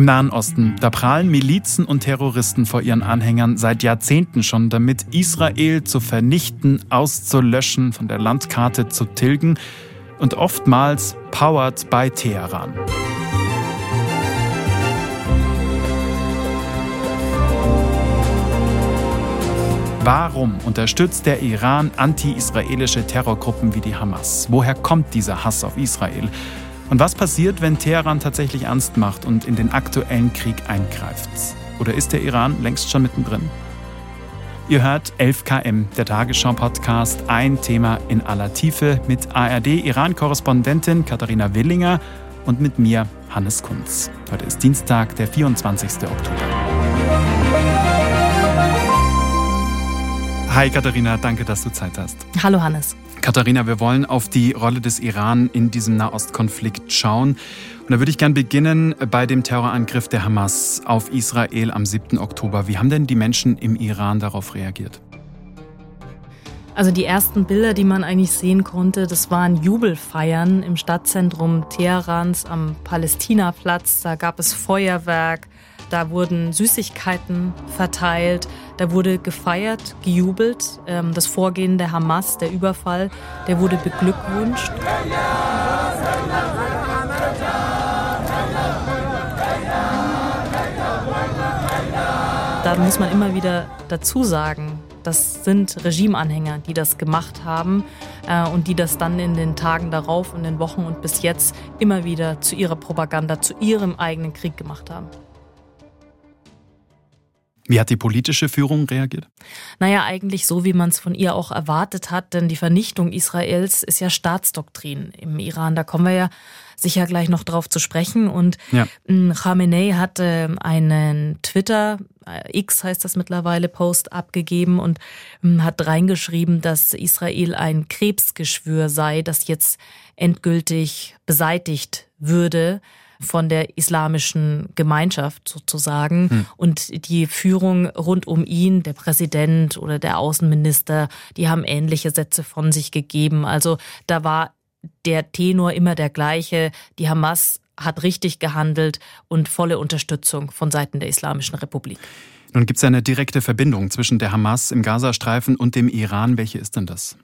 Im Nahen Osten, da prahlen Milizen und Terroristen vor ihren Anhängern seit Jahrzehnten schon damit, Israel zu vernichten, auszulöschen, von der Landkarte zu tilgen und oftmals powered by Teheran. Warum unterstützt der Iran anti-israelische Terrorgruppen wie die Hamas? Woher kommt dieser Hass auf Israel? Und was passiert, wenn Teheran tatsächlich ernst macht und in den aktuellen Krieg eingreift? Oder ist der Iran längst schon mittendrin? Ihr hört 11KM, der Tagesschau-Podcast, ein Thema in aller Tiefe mit ARD-Iran-Korrespondentin Katharina Willinger und mit mir, Hannes Kunz. Heute ist Dienstag, der 24. Oktober. Hi Katharina, danke, dass du Zeit hast. Hallo Hannes. Katharina, wir wollen auf die Rolle des Iran in diesem Nahostkonflikt schauen. Und da würde ich gern beginnen bei dem Terrorangriff der Hamas auf Israel am 7. Oktober. Wie haben denn die Menschen im Iran darauf reagiert? Also die ersten Bilder, die man eigentlich sehen konnte, das waren Jubelfeiern im Stadtzentrum Teherans am Palästinaplatz. Da gab es Feuerwerk, da wurden Süßigkeiten verteilt, da wurde gefeiert, gejubelt. Ähm, das Vorgehen der Hamas, der Überfall, der wurde beglückwünscht. Da muss man immer wieder dazu sagen, das sind Regimeanhänger, die das gemacht haben äh, und die das dann in den Tagen darauf und den Wochen und bis jetzt immer wieder zu ihrer Propaganda, zu ihrem eigenen Krieg gemacht haben. Wie hat die politische Führung reagiert? Naja, eigentlich so, wie man es von ihr auch erwartet hat, denn die Vernichtung Israels ist ja Staatsdoktrin im Iran. Da kommen wir ja sicher gleich noch drauf zu sprechen. Und ja. Hm, Khamenei hatte einen Twitter, äh, X heißt das mittlerweile, Post abgegeben und hm, hat reingeschrieben, dass Israel ein Krebsgeschwür sei, das jetzt endgültig beseitigt würde von der islamischen Gemeinschaft sozusagen. Hm. Und die Führung rund um ihn, der Präsident oder der Außenminister, die haben ähnliche Sätze von sich gegeben. Also da war der Tenor immer der gleiche. Die Hamas hat richtig gehandelt und volle Unterstützung von Seiten der Islamischen Republik. Nun gibt es eine direkte Verbindung zwischen der Hamas im Gazastreifen und dem Iran. Welche ist denn das?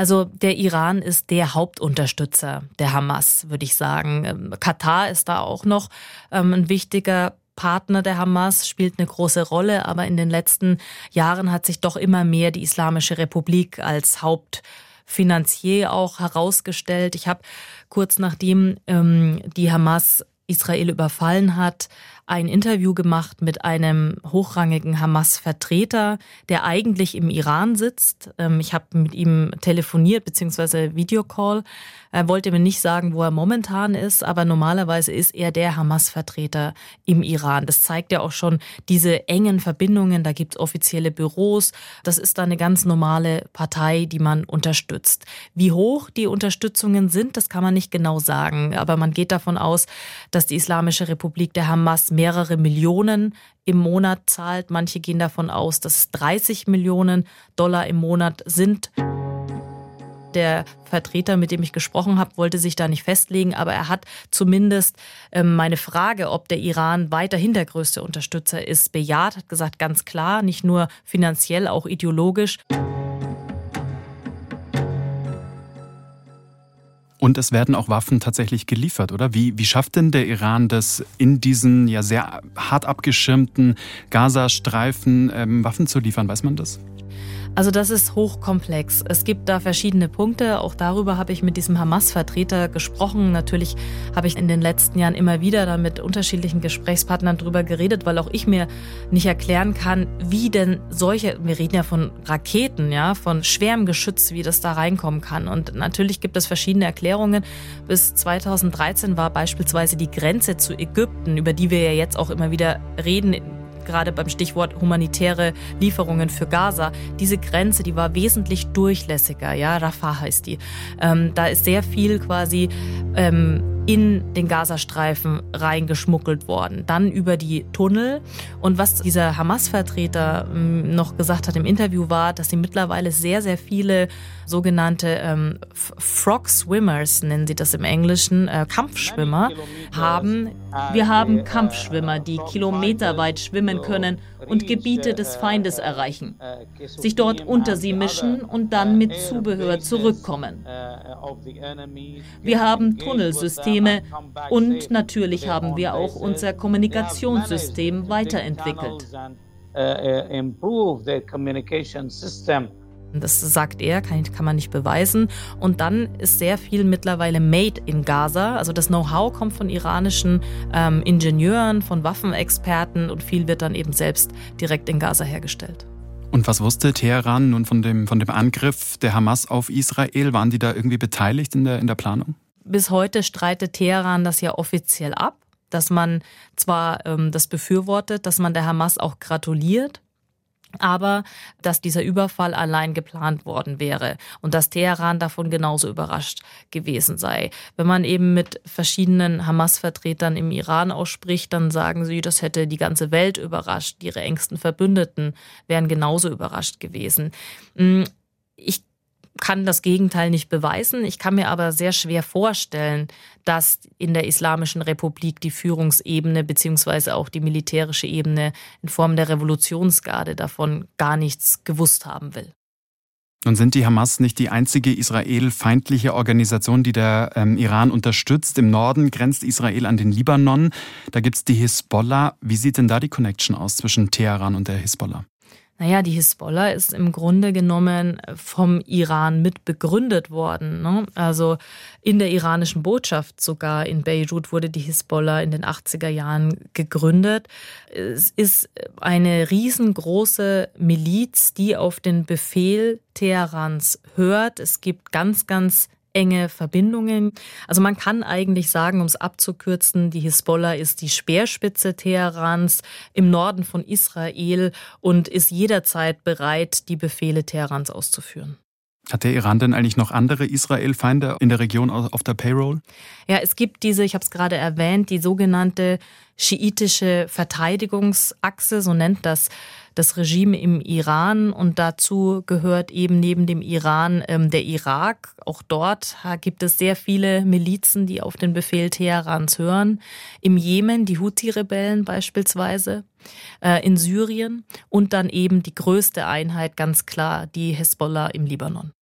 Also der Iran ist der Hauptunterstützer der Hamas, würde ich sagen. Ähm, Katar ist da auch noch ähm, ein wichtiger Partner der Hamas, spielt eine große Rolle, aber in den letzten Jahren hat sich doch immer mehr die Islamische Republik als Hauptfinanzier auch herausgestellt. Ich habe kurz nachdem ähm, die Hamas Israel überfallen hat, ein Interview gemacht mit einem hochrangigen Hamas-Vertreter, der eigentlich im Iran sitzt. Ähm, ich habe mit ihm telefoniert bzw. Videocall. Er wollte mir nicht sagen, wo er momentan ist, aber normalerweise ist er der Hamas-Vertreter im Iran. Das zeigt ja auch schon diese engen Verbindungen. Da gibt es offizielle Büros. Das ist da eine ganz normale Partei, die man unterstützt. Wie hoch die Unterstützungen sind, das kann man nicht genau sagen. Aber man geht davon aus, dass die Islamische Republik der Hamas mehrere Millionen im Monat zahlt. Manche gehen davon aus, dass es 30 Millionen Dollar im Monat sind. Der Vertreter, mit dem ich gesprochen habe, wollte sich da nicht festlegen, aber er hat zumindest ähm, meine Frage, ob der Iran weiterhin der größte Unterstützer ist, bejaht, hat gesagt, ganz klar, nicht nur finanziell, auch ideologisch. Und es werden auch Waffen tatsächlich geliefert, oder? Wie, wie schafft denn der Iran das, in diesen ja sehr hart abgeschirmten Gazastreifen ähm, Waffen zu liefern? Weiß man das? Also das ist hochkomplex. Es gibt da verschiedene Punkte. Auch darüber habe ich mit diesem Hamas-Vertreter gesprochen. Natürlich habe ich in den letzten Jahren immer wieder da mit unterschiedlichen Gesprächspartnern drüber geredet, weil auch ich mir nicht erklären kann, wie denn solche, wir reden ja von Raketen, ja, von schwerem Geschütz, wie das da reinkommen kann. Und natürlich gibt es verschiedene Erklärungen. Bis 2013 war beispielsweise die Grenze zu Ägypten, über die wir ja jetzt auch immer wieder reden, gerade beim Stichwort humanitäre Lieferungen für Gaza, diese Grenze, die war wesentlich durchlässiger, ja, Rafah heißt die. Ähm, da ist sehr viel quasi ähm, in den Gazastreifen reingeschmuggelt worden, dann über die Tunnel. Und was dieser Hamas-Vertreter ähm, noch gesagt hat im Interview war, dass sie mittlerweile sehr, sehr viele sogenannte ähm, Frog Swimmers, nennen sie das im Englischen, äh, Kampfschwimmer haben, Wir haben Kampfschwimmer, die kilometerweit schwimmen können und Gebiete des Feindes erreichen, sich dort unter sie mischen und dann mit Zubehör zurückkommen. Wir haben Tunnelsysteme und natürlich haben wir auch unser Kommunikationssystem weiterentwickelt. Das sagt er, kann, kann, man nicht beweisen. Und dann ist sehr viel mittlerweile made in Gaza. Also das Know-how kommt von iranischen ähm, Ingenieuren, von Waffenexperten und viel wird dann eben selbst direkt in Gaza hergestellt. Und was wusste Teheran nun von dem, von dem Angriff der Hamas auf Israel? Waren die da irgendwie beteiligt in der, in der Planung? Bis heute streitet Teheran das ja offiziell ab, dass man zwar ähm, das befürwortet, dass man der Hamas auch gratuliert, aber dass dieser Überfall allein geplant worden wäre und dass Teheran davon genauso überrascht gewesen sei. Wenn man eben mit verschiedenen Hamas-Vertretern im Iran ausspricht, dann sagen sie, das hätte die ganze Welt überrascht. Ihre engsten Verbündeten wären genauso überrascht gewesen. Hm, ich kann das Gegenteil nicht beweisen. Ich kann mir aber sehr schwer vorstellen, dass in der Islamischen Republik die Führungsebene beziehungsweise auch die militärische Ebene in Form der Revolutionsgarde davon gar nichts gewusst haben will. Und sind die Hamas nicht die einzige israelfeindliche Organisation, die der ähm, Iran unterstützt? Im Norden grenzt Israel an den Libanon. Da gibt es die Hisbollah. Wie sieht denn da die Connection aus zwischen Teheran und der Hisbollah? Naja, die Hisbollah ist im Grunde genommen vom Iran mit begründet worden. Ne? Also in der iranischen Botschaft sogar in Beirut wurde die Hisbollah in den 80er Jahren gegründet. Es ist eine riesengroße Miliz, die auf den Befehl Teherans hört. Es gibt ganz, ganz enge Verbindungen. Also man kann eigentlich sagen, um es abzukürzen, die Hisbollah ist die Speerspitze Teherans im Norden von Israel und ist jederzeit bereit, die Befehle Teherans auszuführen. Hat der Iran denn eigentlich noch andere Israel-Feinde in der Region auf der Payroll? Ja, es gibt diese, ich habe es gerade erwähnt, die sogenannte schiitische Verteidigungsachse, so nennt das das Regime im Iran und dazu gehört eben neben dem Iran ähm, der Irak. Auch dort gibt es sehr viele Milizen, die auf den Befehl Teherans hören. Im Jemen die Houthi-Rebellen beispielsweise, äh, in Syrien und dann eben die größte Einheit ganz klar, die Hezbollah im Libanon.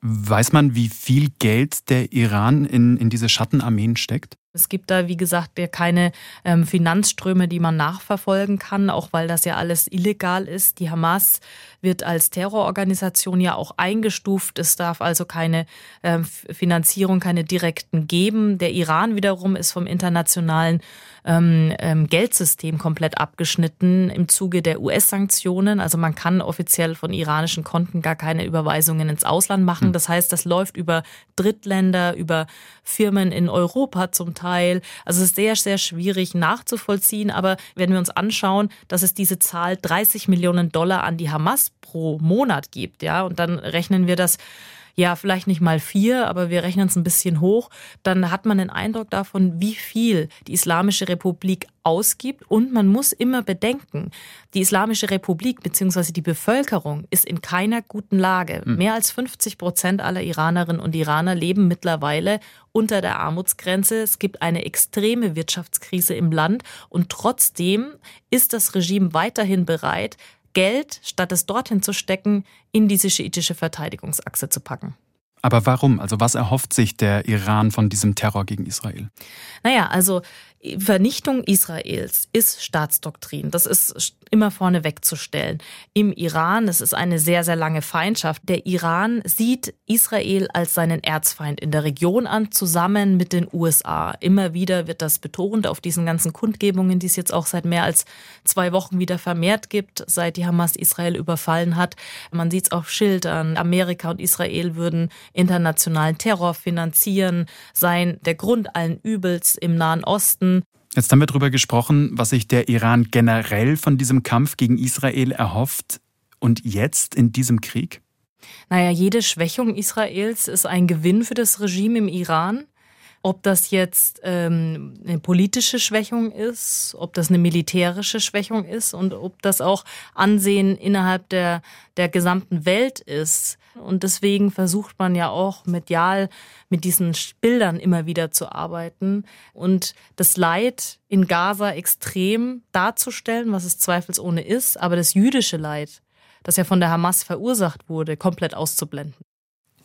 Weiß man, wie viel Geld der Iran in, in diese Schattenarmeen steckt? Es gibt da, wie gesagt, ja keine ähm, Finanzströme, die man nachverfolgen kann, auch weil das ja alles illegal ist. Die Hamas wird als Terrororganisation ja auch eingestuft. Es darf also keine ähm, Finanzierung, keine direkten geben. Der Iran wiederum ist vom internationalen ähm, ähm, Geldsystem komplett abgeschnitten im Zuge der US-Sanktionen. Also man kann offiziell von iranischen Konten gar keine Überweisungen ins Ausland machen. Hm. Das heißt, das läuft über Drittländer, über Firmen in Europa zum Teil. Also es ist sehr, sehr schwierig nachzuvollziehen. Aber wenn wir uns anschauen, dass es diese Zahl 30 Millionen Dollar an die Hamas pro Monat gibt, ja, und dann rechnen wir das ja, vielleicht nicht mal vier, aber wir rechnen es ein bisschen hoch, dann hat man den Eindruck davon, wie viel die Islamische Republik ausgibt. Und man muss immer bedenken, die Islamische Republik bzw. die Bevölkerung ist in keiner guten Lage. Mhm. Mehr als 50 Prozent aller Iranerinnen und Iraner leben mittlerweile unter der Armutsgrenze. Es gibt eine extreme Wirtschaftskrise im Land und trotzdem ist das Regime weiterhin bereit, Geld, statt es dorthin zu stecken, in diese schiitische Verteidigungsachse zu packen. Aber warum? Also was erhofft sich der Iran von diesem Terror gegen Israel? Naja, also Vernichtung Israels ist Staatsdoktrin. Das ist immer vorne wegzustellen. Im Iran, es ist eine sehr, sehr lange Feindschaft. Der Iran sieht Israel als seinen Erzfeind in der Region an, zusammen mit den USA. Immer wieder wird das betont auf diesen ganzen Kundgebungen, die es jetzt auch seit mehr als zwei Wochen wieder vermehrt gibt, seit die Hamas Israel überfallen hat. Man sieht es auf Schildern. Amerika und Israel würden internationalen Terror finanzieren, seien der Grund allen Übels im Nahen Osten. Jetzt haben wir darüber gesprochen, was sich der Iran generell von diesem Kampf gegen Israel erhofft. Und jetzt in diesem Krieg? Naja, jede Schwächung Israels ist ein Gewinn für das Regime im Iran. Ob das jetzt ähm, eine politische Schwächung ist, ob das eine militärische Schwächung ist und ob das auch Ansehen innerhalb der, der gesamten Welt ist, Und deswegen versucht man ja auch medial mit diesen Bildern immer wieder zu arbeiten und das Leid in Gaza extrem darzustellen, was es zweifelsohne ist, aber das jüdische Leid, das ja von der Hamas verursacht wurde, komplett auszublenden.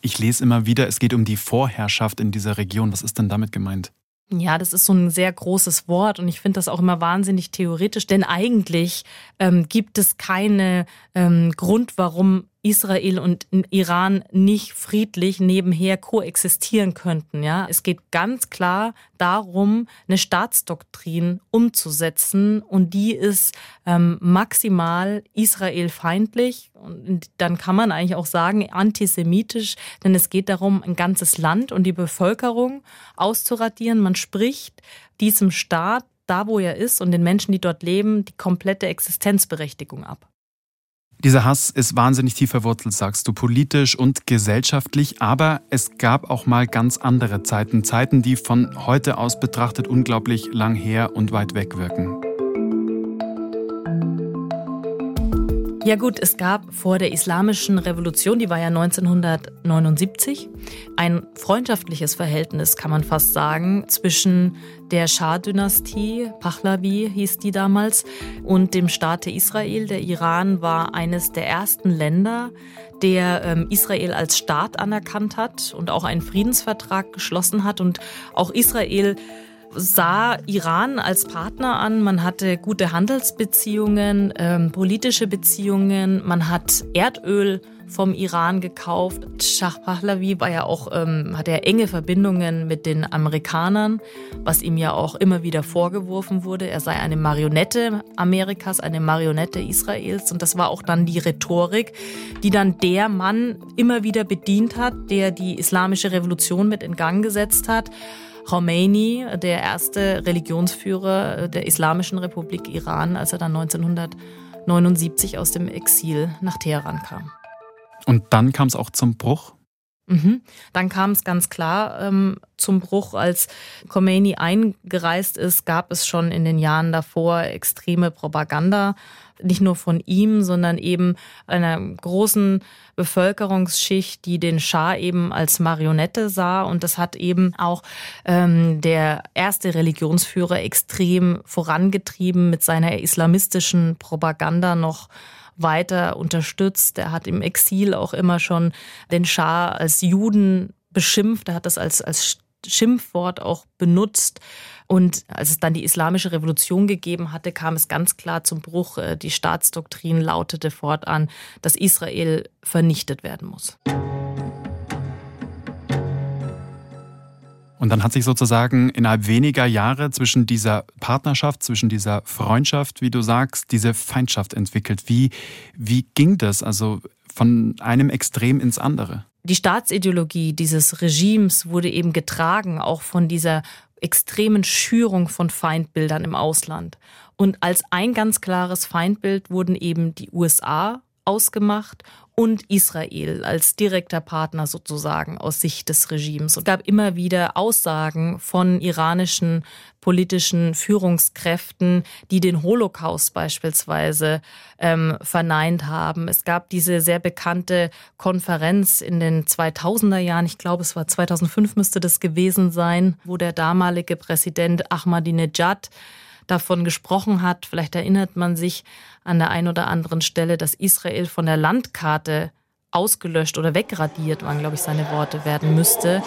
Ich lese immer wieder, es geht um die Vorherrschaft in dieser Region. Was ist denn damit gemeint? Ja, das ist so ein sehr großes Wort und ich finde das auch immer wahnsinnig theoretisch, denn eigentlich ähm, gibt es keinen ähm, Grund, warum Israel und Iran nicht friedlich nebenher koexistieren könnten. Ja, es geht ganz klar darum, eine Staatsdoktrin umzusetzen und die ist ähm, maximal israelfeindlich und dann kann man eigentlich auch sagen antisemitisch, denn es geht darum, ein ganzes Land und die Bevölkerung auszuradieren. Man spricht diesem Staat da, wo er ist und den Menschen, die dort leben, die komplette Existenzberechtigung ab. Dieser Hass ist wahnsinnig tief verwurzelt, sagst du, politisch und gesellschaftlich, aber es gab auch mal ganz andere Zeiten, Zeiten, die von heute aus betrachtet unglaublich lang her und weit weg wirken. Ja gut, es gab vor der Islamischen Revolution, die war ja 1979, ein freundschaftliches Verhältnis, kann man fast sagen, zwischen der Schah-Dynastie, Pahlavi hieß die damals, und dem Staate Israel. Der Iran war eines der ersten Länder, der ähm, Israel als Staat anerkannt hat und auch einen Friedensvertrag geschlossen hat und auch Israel sah Iran als Partner an. Man hatte gute Handelsbeziehungen, ähm, politische Beziehungen. Man hat Erdöl vom Iran gekauft. Shah Pahlavi war ja auch, ähm, hatte ja enge Verbindungen mit den Amerikanern, was ihm ja auch immer wieder vorgeworfen wurde. Er sei eine Marionette Amerikas, eine Marionette Israels. Und das war auch dann die Rhetorik, die dann der Mann immer wieder bedient hat, der die islamische Revolution mit in Gang gesetzt hat. Khomeini, der erste Religionsführer der Islamischen Republik Iran, als er dann 1979 aus dem Exil nach Teheran kam. Und dann kam es auch zum Bruch? Mhm. Dann kam es ganz klar ähm, zum Bruch. Als Khomeini eingereist ist, gab es schon in den Jahren davor extreme Propaganda nicht nur von ihm, sondern eben einer großen Bevölkerungsschicht, die den Schah eben als Marionette sah. Und das hat eben auch ähm, der erste Religionsführer extrem vorangetrieben mit seiner islamistischen Propaganda noch weiter unterstützt. Er hat im Exil auch immer schon den Schah als Juden beschimpft. Er hat das als, als Schimpfwort auch benutzt. Und als es dann die islamische Revolution gegeben hatte, kam es ganz klar zum Bruch. Äh, die Staatsdoktrin lautete fortan, dass Israel vernichtet werden muss. Und dann hat sich sozusagen innerhalb weniger Jahre zwischen dieser Partnerschaft, zwischen dieser Freundschaft, wie du sagst, diese Feindschaft entwickelt. Wie, wie ging das? Also von einem Extrem ins andere? Die Staatsideologie dieses Regimes wurde eben getragen, auch von dieser extremen Schürung von Feindbildern im Ausland. Und als ein ganz klares Feindbild wurden eben die USA ausgemacht und Israel als direkter Partner sozusagen aus Sicht des Regimes. Es gab immer wieder Aussagen von iranischen politischen Führungskräften, die den Holocaust beispielsweise ähm, verneint haben. Es gab diese sehr bekannte Konferenz in den 2000er Jahren, ich glaube es war 2005 müsste das gewesen sein, wo der damalige Präsident Ahmadinejad davon gesprochen hat. Vielleicht erinnert man sich an der einen oder anderen Stelle, dass Israel von der Landkarte ausgelöscht oder wegradiert, waren, glaube ich, seine Worte, werden müsste.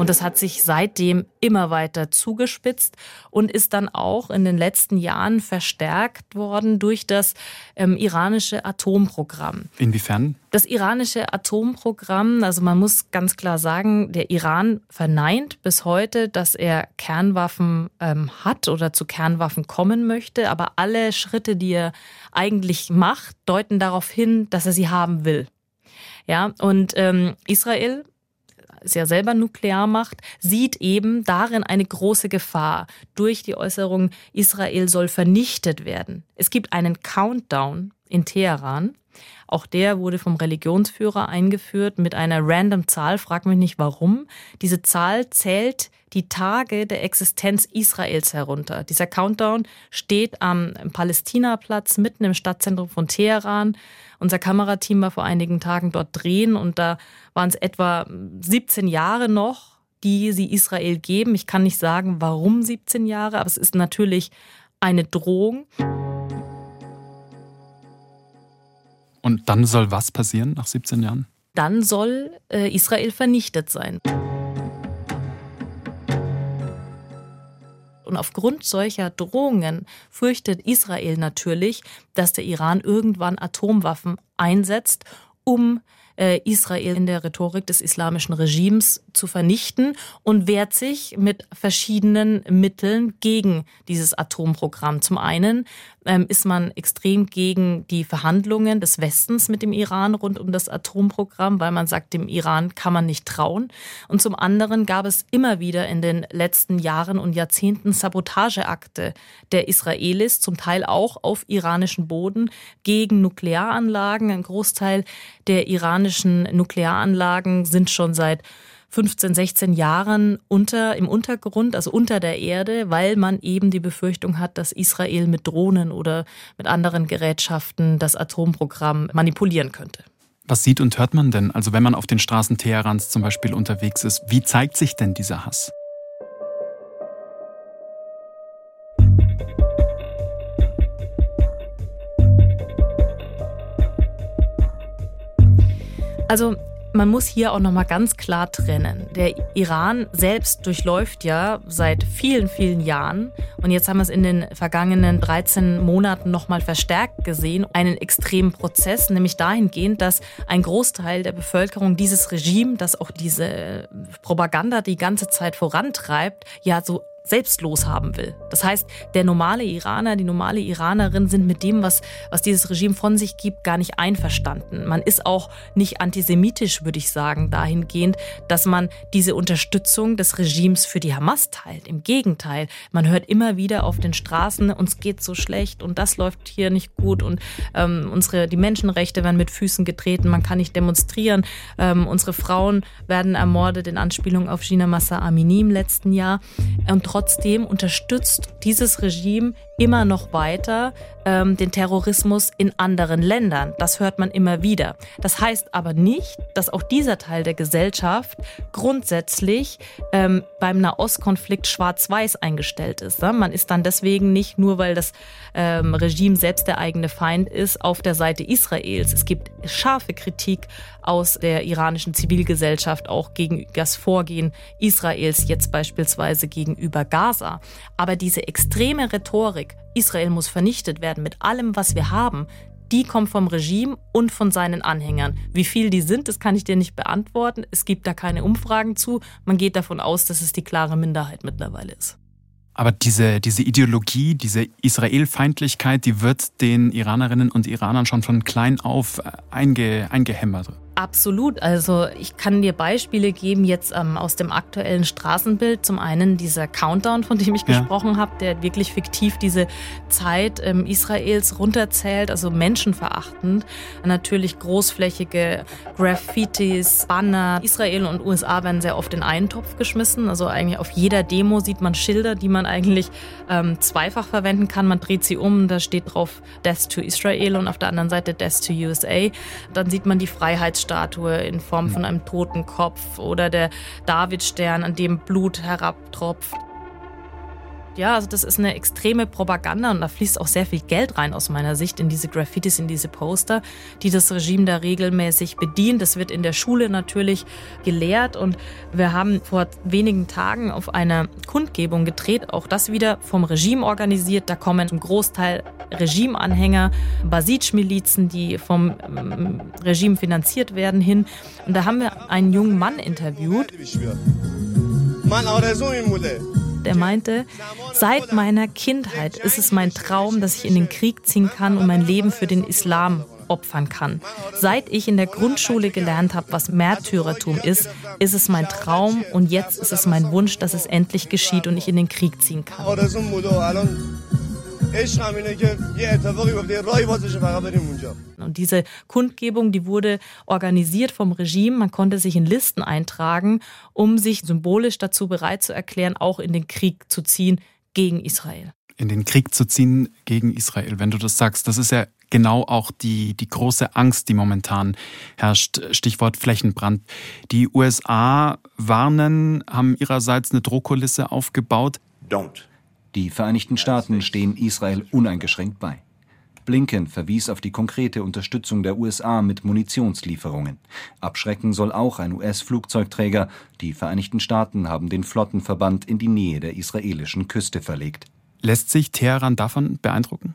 Und das hat sich seitdem immer weiter zugespitzt und ist dann auch in den letzten Jahren verstärkt worden durch das ähm, iranische Atomprogramm. Inwiefern? Das iranische Atomprogramm, also man muss ganz klar sagen, der Iran verneint bis heute, dass er Kernwaffen ähm, hat oder zu Kernwaffen kommen möchte. Aber alle Schritte, die er eigentlich macht, deuten darauf hin, dass er sie haben will. Ja, und ähm, Israel ist ja selber Nuklearmacht, sieht eben darin eine große Gefahr durch die Äußerung, Israel soll vernichtet werden. Es gibt einen Countdown in Teheran Auch der wurde vom Religionsführer eingeführt mit einer random Zahl, frag mich nicht warum. Diese Zahl zählt die Tage der Existenz Israels herunter. Dieser Countdown steht am Palästinaplatz mitten im Stadtzentrum von Teheran. Unser Kamerateam war vor einigen Tagen dort drehen und da waren es etwa 17 Jahre noch, die sie Israel geben. Ich kann nicht sagen, warum 17 Jahre, aber es ist natürlich eine Drohung. Und dann soll was passieren nach 17 Jahren? Dann soll äh, Israel vernichtet sein. Und aufgrund solcher Drohungen fürchtet Israel natürlich, dass der Iran irgendwann Atomwaffen einsetzt, um äh, Israel in der Rhetorik des islamischen Regimes zu vernichten und wehrt sich mit verschiedenen Mitteln gegen dieses Atomprogramm. Zum einen ähm, ist man extrem gegen die Verhandlungen des Westens mit dem Iran rund um das Atomprogramm, weil man sagt, dem Iran kann man nicht trauen. Und zum anderen gab es immer wieder in den letzten Jahren und Jahrzehnten Sabotageakte der Israelis, zum Teil auch auf iranischem Boden, gegen Nuklearanlagen. Ein Großteil der iranischen Nuklearanlagen sind schon seit 15, 16 Jahren unter, im Untergrund, also unter der Erde, weil man eben die Befürchtung hat, dass Israel mit Drohnen oder mit anderen Gerätschaften das Atomprogramm manipulieren könnte. Was sieht und hört man denn? Also wenn man auf den Straßen Teherans zum Beispiel unterwegs ist, wie zeigt sich denn dieser Hass? Also man muss hier auch noch mal ganz klar trennen. Der Iran selbst durchläuft ja seit vielen, vielen Jahren und jetzt haben wir es in den vergangenen 13 Monaten noch mal verstärkt gesehen, einen extremen Prozess, nämlich dahingehend, dass ein Großteil der Bevölkerung dieses Regime, das auch diese Propaganda die ganze Zeit vorantreibt, ja so selbstlos haben will. Das heißt, der normale Iraner, die normale Iranerin sind mit dem, was, was dieses Regime von sich gibt, gar nicht einverstanden. Man ist auch nicht antisemitisch, würde ich sagen, dahingehend, dass man diese Unterstützung des Regimes für die Hamas teilt. Im Gegenteil, man hört immer wieder auf den Straßen, uns geht so schlecht und das läuft hier nicht gut und ähm, unsere, die Menschenrechte werden mit Füßen getreten, man kann nicht demonstrieren, ähm, unsere Frauen werden ermordet in Anspielung auf Gina Massa Amini im letzten Jahr. Und trotzdem unterstützt dieses Regime immer noch weiter ähm, den Terrorismus in anderen Ländern. Das hört man immer wieder. Das heißt aber nicht, dass auch dieser Teil der Gesellschaft grundsätzlich ähm, beim Nahostkonflikt schwarz-weiß eingestellt ist. Ne? Man ist dann deswegen nicht nur, weil das ähm, Regime selbst der eigene Feind ist, auf der Seite Israels. Es gibt scharfe Kritik aus der iranischen Zivilgesellschaft auch gegen das Vorgehen Israels jetzt beispielsweise gegenüber Gaza. Aber diese extreme Rhetorik, Israel muss vernichtet werden mit allem, was wir haben, die kommt vom Regime und von seinen Anhängern. Wie viel die sind, das kann ich dir nicht beantworten. Es gibt da keine Umfragen zu. Man geht davon aus, dass es die klare Minderheit mittlerweile ist. Aber diese, diese Ideologie, diese Israelfeindlichkeit, die wird den Iranerinnen und Iranern schon von klein auf äh, einge, eingehämmert. Absolut. Also ich kann dir Beispiele geben jetzt ähm, aus dem aktuellen Straßenbild. Zum einen dieser Countdown, von dem ich ja. gesprochen habe, der wirklich fiktiv diese Zeit ähm, Israels runterzählt, also menschenverachtend. Natürlich großflächige Graffitis, Banner. Israel und USA werden sehr oft in einen Topf geschmissen. Also eigentlich auf jeder Demo sieht man Schilder, die man eigentlich ähm, zweifach verwenden kann. Man dreht sie um, da steht drauf Death to Israel und auf der anderen Seite Death to USA. Dann sieht man die Freiheitsstatue Statue in Form von einem toten Kopf oder der Davidstern, an dem Blut herabtropft. Ja, also das ist eine extreme Propaganda und da fließt auch sehr viel Geld rein aus meiner Sicht in diese Graffitis, in diese Poster, die das Regime da regelmäßig bedient. Das wird in der Schule natürlich gelehrt und wir haben vor wenigen Tagen auf einer Kundgebung gedreht, auch das wieder vom Regime organisiert. Da kommen zum Großteil Regimeanhänger, Basij-Milizen, die vom ähm, Regime finanziert werden, hin. Und da haben wir einen jungen Mann interviewt. Der meinte, seit meiner Kindheit ist es mein Traum, dass ich in den Krieg ziehen kann und mein Leben für den Islam opfern kann. Seit ich in der Grundschule gelernt habe, was Märtyrertum ist, ist es mein Traum und jetzt ist es mein Wunsch, dass es endlich geschieht und ich in den Krieg ziehen kann. Und diese Kundgebung, die wurde organisiert vom Regime. Man konnte sich in Listen eintragen, um sich symbolisch dazu bereit zu erklären, auch in den Krieg zu ziehen gegen Israel. In den Krieg zu ziehen gegen Israel, wenn du das sagst, das ist ja genau auch die, die große Angst, die momentan herrscht. Stichwort Flächenbrand. Die USA warnen, haben ihrerseits eine Drohkulisse aufgebaut. Don't. Die Vereinigten Staaten stehen Israel uneingeschränkt bei. Blinken verwies auf die konkrete Unterstützung der USA mit Munitionslieferungen. Abschrecken soll auch ein US-Flugzeugträger. Die Vereinigten Staaten haben den Flottenverband in die Nähe der israelischen Küste verlegt. Lässt sich Teheran davon beeindrucken?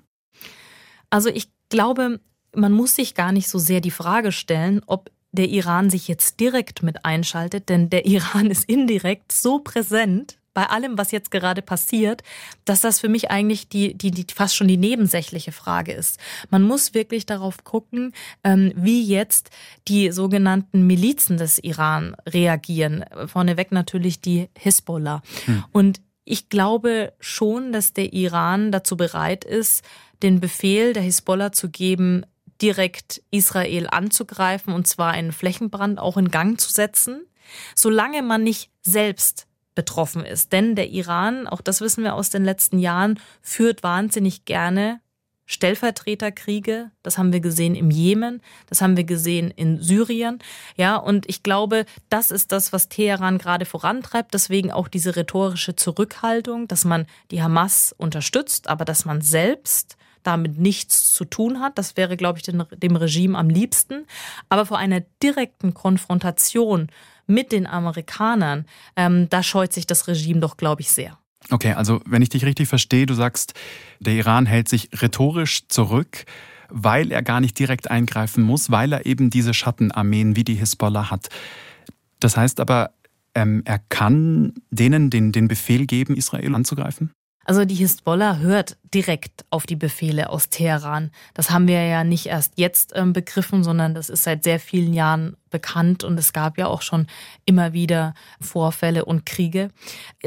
Also ich glaube, man muss sich gar nicht so sehr die Frage stellen, ob der Iran sich jetzt direkt mit einschaltet, denn der Iran ist indirekt so präsent bei allem, was jetzt gerade passiert, dass das für mich eigentlich die, die, die fast schon die nebensächliche Frage ist. Man muss wirklich darauf gucken, ähm, wie jetzt die sogenannten Milizen des Iran reagieren. Vorneweg natürlich die Hisbollah. Hm. Und ich glaube schon, dass der Iran dazu bereit ist, den Befehl der Hisbollah zu geben, direkt Israel anzugreifen und zwar einen Flächenbrand auch in Gang zu setzen, solange man nicht selbst betroffen ist. Denn der Iran, auch das wissen wir aus den letzten Jahren, führt wahnsinnig gerne Stellvertreterkriege. Das haben wir gesehen im Jemen, das haben wir gesehen in Syrien. Ja, und ich glaube, das ist das, was Teheran gerade vorantreibt. Deswegen auch diese rhetorische Zurückhaltung, dass man die Hamas unterstützt, aber dass man selbst damit nichts zu tun hat. Das wäre, glaube ich, dem Regime am liebsten. Aber vor einer direkten Konfrontation mit den Amerikanern, ähm, da scheut sich das Regime doch, glaube ich, sehr. Okay, also wenn ich dich richtig verstehe, du sagst, der Iran hält sich rhetorisch zurück, weil er gar nicht direkt eingreifen muss, weil er eben diese Schattenarmeen wie die Hisbollah hat. Das heißt aber, ähm, er kann denen den, den Befehl geben, Israel anzugreifen? Also die Hisbollah hört direkt auf die Befehle aus Teheran. Das haben wir ja nicht erst jetzt ähm, begriffen, sondern das ist seit sehr vielen Jahren bekannt und es gab ja auch schon immer wieder Vorfälle und Kriege.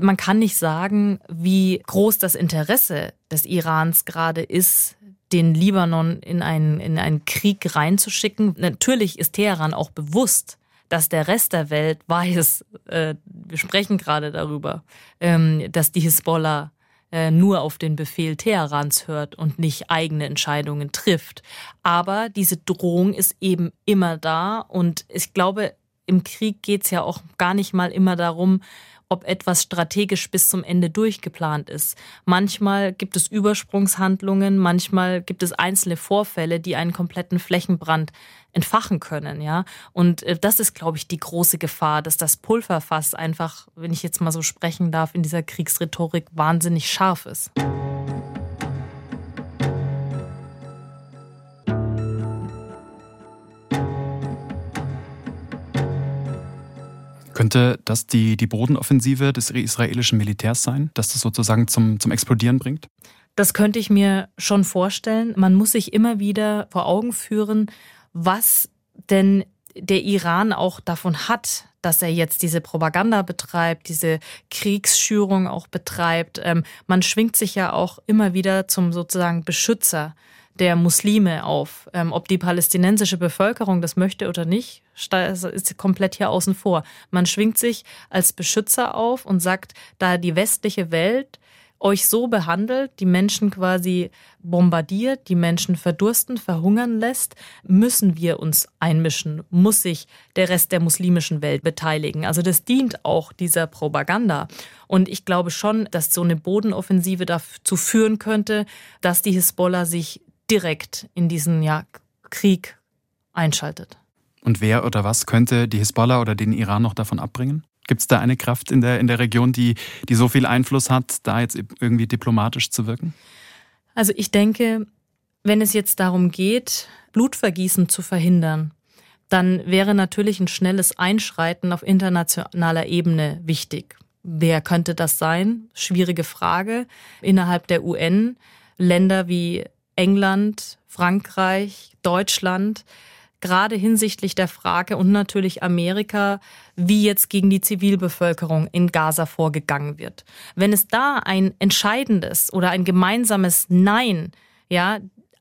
Man kann nicht sagen, wie groß das Interesse des Irans gerade ist, den Libanon in einen, in einen Krieg reinzuschicken. Natürlich ist Teheran auch bewusst, dass der Rest der Welt weiß, äh, wir sprechen gerade darüber, ähm, dass die Hisbollah äh, nur auf den Befehl Teherans hört und nicht eigene Entscheidungen trifft. Aber diese Drohung ist eben immer da und ich glaube, im Krieg geht es ja auch gar nicht mal immer darum, ob etwas strategisch bis zum Ende durchgeplant ist. Manchmal gibt es Übersprungshandlungen, manchmal gibt es einzelne Vorfälle, die einen kompletten Flächenbrand entfachen können, ja. Und äh, das ist, glaube ich, die große Gefahr, dass das Pulverfass einfach, wenn ich jetzt mal so sprechen darf, in dieser Kriegsrhetorik wahnsinnig scharf ist. Könnte das die, die Bodenoffensive des israelischen Militärs sein, dass das sozusagen zum, zum Explodieren bringt? Das könnte ich mir schon vorstellen. Man muss sich immer wieder vor Augen führen, was denn der Iran auch davon hat, dass er jetzt diese Propaganda betreibt, diese Kriegsschürung auch betreibt. Ähm, man schwingt sich ja auch immer wieder zum sozusagen Beschützer der Muslime auf. Ähm, ob die palästinensische Bevölkerung das möchte oder nicht, ist komplett hier außen vor. Man schwingt sich als Beschützer auf und sagt, da die westliche Welt euch so behandelt, die Menschen quasi bombardiert, die Menschen verdursten, verhungern lässt, müssen wir uns einmischen, muss sich der Rest der muslimischen Welt beteiligen. Also das dient auch dieser Propaganda. Und ich glaube schon, dass so eine Bodenoffensive dazu führen könnte, dass die Hisbollah sich direkt in diesen ja, Krieg einschaltet. Und wer oder was könnte die Hisbollah oder den Iran noch davon abbringen? Gibt es da eine Kraft in der, in der Region, die, die so viel Einfluss hat, da jetzt irgendwie diplomatisch zu wirken? Also ich denke, wenn es jetzt darum geht, Blutvergießen zu verhindern, dann wäre natürlich ein schnelles Einschreiten auf internationaler Ebene wichtig. Wer könnte das sein? Schwierige Frage. Innerhalb der UN Länder wie England, Frankreich, Deutschland gerade hinsichtlich der Frage und natürlich Amerika, wie jetzt gegen die Zivilbevölkerung in Gaza vorgegangen wird. Wenn es da ein entscheidendes oder ein gemeinsames Nein ja,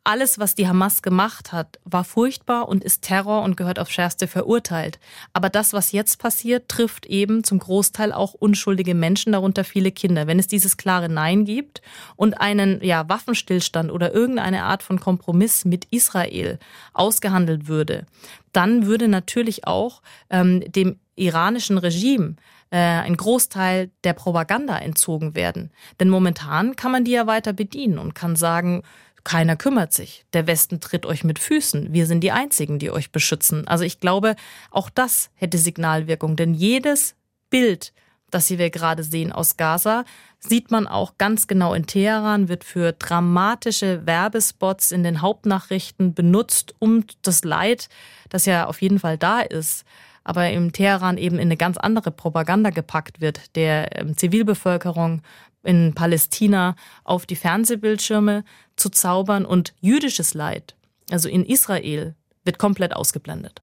alles, was die Hamas gemacht hat, war furchtbar und ist Terror und gehört auf schärfste verurteilt. Aber das, was jetzt passiert, trifft eben zum Großteil auch unschuldige Menschen, darunter viele Kinder. Wenn es dieses klare Nein gibt und einen ja, Waffenstillstand oder irgendeine Art von Kompromiss mit Israel ausgehandelt würde, dann würde natürlich auch ähm, dem iranischen Regime äh, ein Großteil der Propaganda entzogen werden. Denn momentan kann man die ja weiter bedienen und kann sagen, keiner kümmert sich. Der Westen tritt euch mit Füßen. Wir sind die Einzigen, die euch beschützen. Also ich glaube, auch das hätte Signalwirkung, denn jedes Bild, das wir gerade sehen aus Gaza, sieht man auch ganz genau in Teheran, wird für dramatische Werbespots in den Hauptnachrichten benutzt, um das Leid, das ja auf jeden Fall da ist, aber im Teheran eben in eine ganz andere Propaganda gepackt wird, der ähm, Zivilbevölkerung in Palästina auf die Fernsehbildschirme zu zaubern und jüdisches Leid, also in Israel, wird komplett ausgeblendet.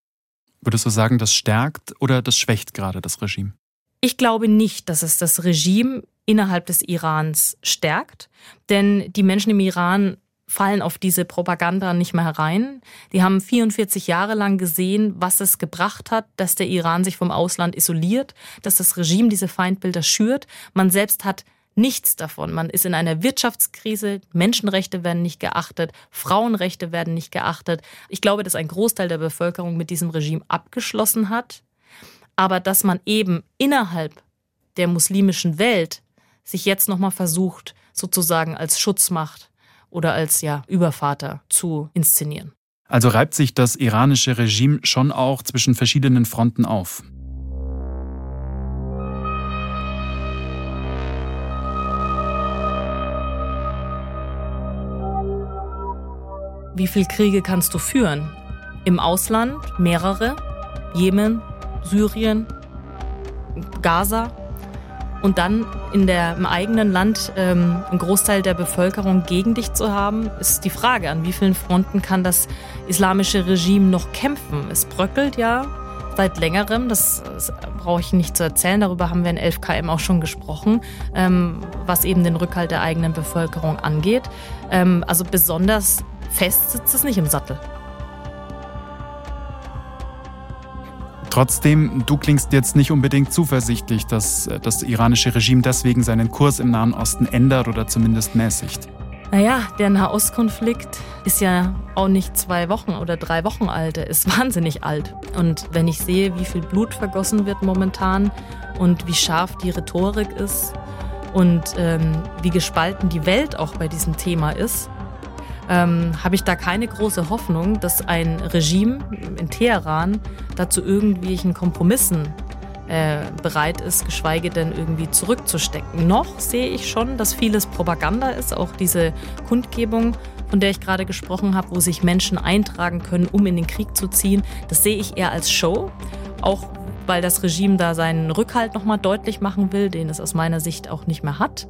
Würdest du sagen, das stärkt oder das schwächt gerade das Regime? Ich glaube nicht, dass es das Regime innerhalb des Irans stärkt, denn die Menschen im Iran fallen auf diese Propaganda nicht mehr herein. Die haben 44 Jahre lang gesehen, was es gebracht hat, dass der Iran sich vom Ausland isoliert, dass das Regime diese Feindbilder schürt. Man selbst hat nichts davon. Man ist in einer Wirtschaftskrise, Menschenrechte werden nicht geachtet, Frauenrechte werden nicht geachtet. Ich glaube, dass ein Großteil der Bevölkerung mit diesem Regime abgeschlossen hat, aber dass man eben innerhalb der muslimischen Welt sich jetzt nochmal versucht, sozusagen als Schutzmacht oder als ja, Übervater zu inszenieren. Also reibt sich das iranische Regime schon auch zwischen verschiedenen Fronten auf. Wie viele Kriege kannst du führen? Im Ausland mehrere, Jemen, Syrien, Gaza und dann in der, im eigenen Land ähm, einen Großteil der Bevölkerung gegen dich zu haben, ist die Frage, an wie vielen Fronten kann das islamische Regime noch kämpfen? Es bröckelt ja seit längerem, das, das brauche ich nicht zu erzählen, darüber haben wir in 11 KM auch schon gesprochen, ähm, was eben den Rückhalt der eigenen Bevölkerung angeht. Ähm, also besonders Fest sitzt es nicht im Sattel. Trotzdem, du klingst jetzt nicht unbedingt zuversichtlich, dass äh, das iranische Regime deswegen seinen Kurs im Nahen Osten ändert oder zumindest mäßigt. Naja, der Nahostkonflikt ist ja auch nicht zwei Wochen oder drei Wochen alt. Er ist wahnsinnig alt. Und wenn ich sehe, wie viel Blut vergossen wird momentan und wie scharf die Rhetorik ist und ähm, wie gespalten die Welt auch bei diesem Thema ist, ähm, habe ich da keine große Hoffnung, dass ein Regime in Teheran dazu irgendwelchen Kompromissen äh, bereit ist, geschweige denn irgendwie zurückzustecken. Noch sehe ich schon, dass vieles Propaganda ist, auch diese Kundgebung von der ich gerade gesprochen habe, wo sich Menschen eintragen können, um in den Krieg zu ziehen. Das sehe ich eher als Show, auch weil das Regime da seinen Rückhalt nochmal deutlich machen will, den es aus meiner Sicht auch nicht mehr hat.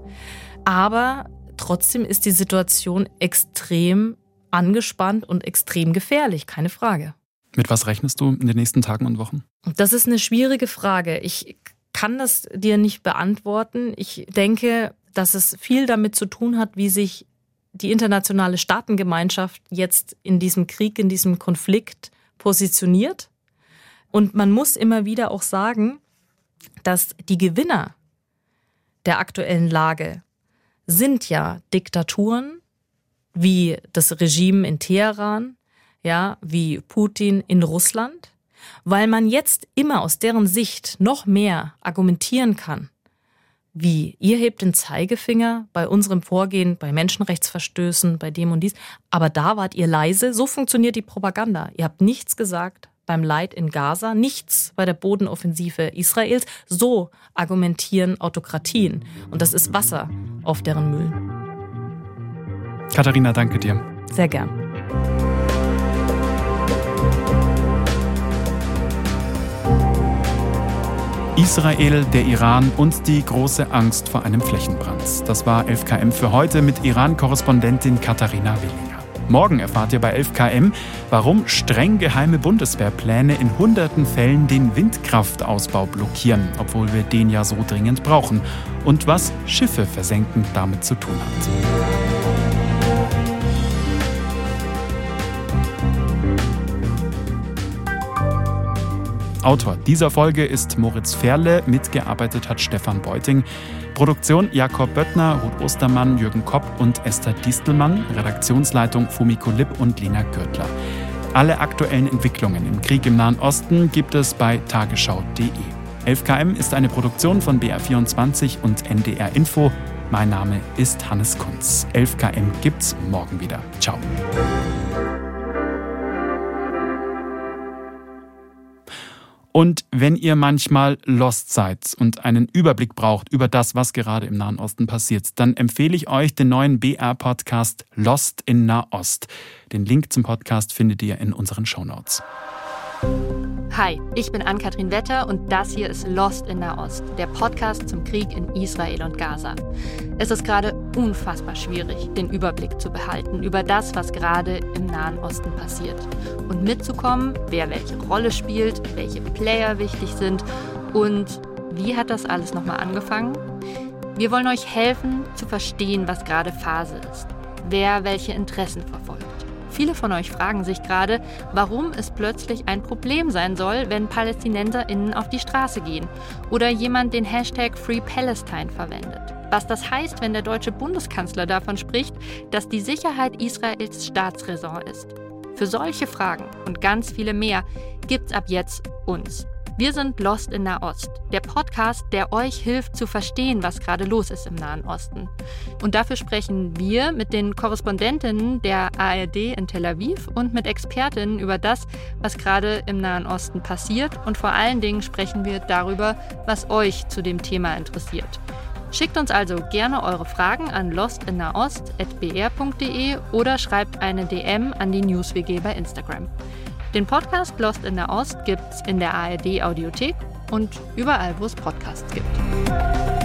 Aber Trotzdem ist die Situation extrem angespannt und extrem gefährlich, keine Frage. Mit was rechnest du in den nächsten Tagen und Wochen? Das ist eine schwierige Frage. Ich kann das dir nicht beantworten. Ich denke, dass es viel damit zu tun hat, wie sich die internationale Staatengemeinschaft jetzt in diesem Krieg, in diesem Konflikt positioniert. Und man muss immer wieder auch sagen, dass die Gewinner der aktuellen Lage sind ja Diktaturen wie das Regime in Teheran, ja, wie Putin in Russland, weil man jetzt immer aus deren Sicht noch mehr argumentieren kann. Wie, ihr hebt den Zeigefinger bei unserem Vorgehen, bei Menschenrechtsverstößen, bei dem und dies, aber da wart ihr leise, so funktioniert die Propaganda. Ihr habt nichts gesagt, beim Leid in Gaza, nichts bei der Bodenoffensive Israels. So argumentieren Autokratien. Und das ist Wasser auf deren Mühlen. Katharina, danke dir. Sehr gern. Israel, der Iran und die große Angst vor einem Flächenbrand. Das war 11KM für heute mit Iran-Korrespondentin Katharina Willinger. Morgen erfahrt ihr bei 11KM, warum streng geheime Bundeswehrpläne in hunderten Fällen den Windkraftausbau blockieren, obwohl wir den ja so dringend brauchen. Und was Schiffe versenken damit zu tun hat. Autor dieser Folge ist Moritz Ferle, mitgearbeitet hat Stefan Beuting. Produktion Jakob Böttner, Ruth Ostermann, Jürgen Kopp und Esther Distelmann. Redaktionsleitung Fumiko Lipp und Lena Gürtler. Alle aktuellen Entwicklungen im Krieg im Nahen Osten gibt es bei tagesschau.de. 11KM ist eine Produktion von BR24 und NDR Info. Mein Name ist Hannes Kunz. 11KM gibt's morgen wieder. Ciao. Und wenn ihr manchmal lost seid und einen Überblick braucht über das, was gerade im Nahen Osten passiert, dann empfehle ich euch den neuen BR-Podcast Lost in Nahost. Den Link zum Podcast findet ihr in unseren Shownotes. Hi, ich bin Ann-Kathrin Wetter und das hier ist Lost in Nahost, der Podcast zum Krieg in Israel und Gaza. Es ist gerade unfassbar schwierig, den Überblick zu behalten über das, was gerade im Nahen Osten passiert. Und mitzukommen, wer welche Rolle spielt, welche Player wichtig sind und wie hat das alles nochmal angefangen? Wir wollen euch helfen zu verstehen, was gerade Phase ist, wer welche Interessen verfolgt. Viele von euch fragen sich gerade, warum es plötzlich ein Problem sein soll, wenn PalästinenserInnen auf die Straße gehen oder jemand den Hashtag Free Palestine verwendet. Was das heißt, wenn der deutsche Bundeskanzler davon spricht, dass die Sicherheit Israels Staatsräson ist. Für solche Fragen und ganz viele mehr gibt's ab jetzt uns. Wir sind Lost in Nahost, der Podcast, der euch hilft zu verstehen, was gerade los ist im Nahen Osten. Und dafür sprechen wir mit den Korrespondentinnen der ARD in Tel Aviv und mit Expertinnen über das, was gerade im Nahen Osten passiert. Und vor allen Dingen sprechen wir darüber, was euch zu dem Thema interessiert. Schickt uns also gerne eure Fragen an lostinnaost.br.de oder schreibt eine DM an die NewsWG bei Instagram. Den Podcast Lost in der Ost gibt's in der ARD Audiothek und überall, wo es Podcasts gibt.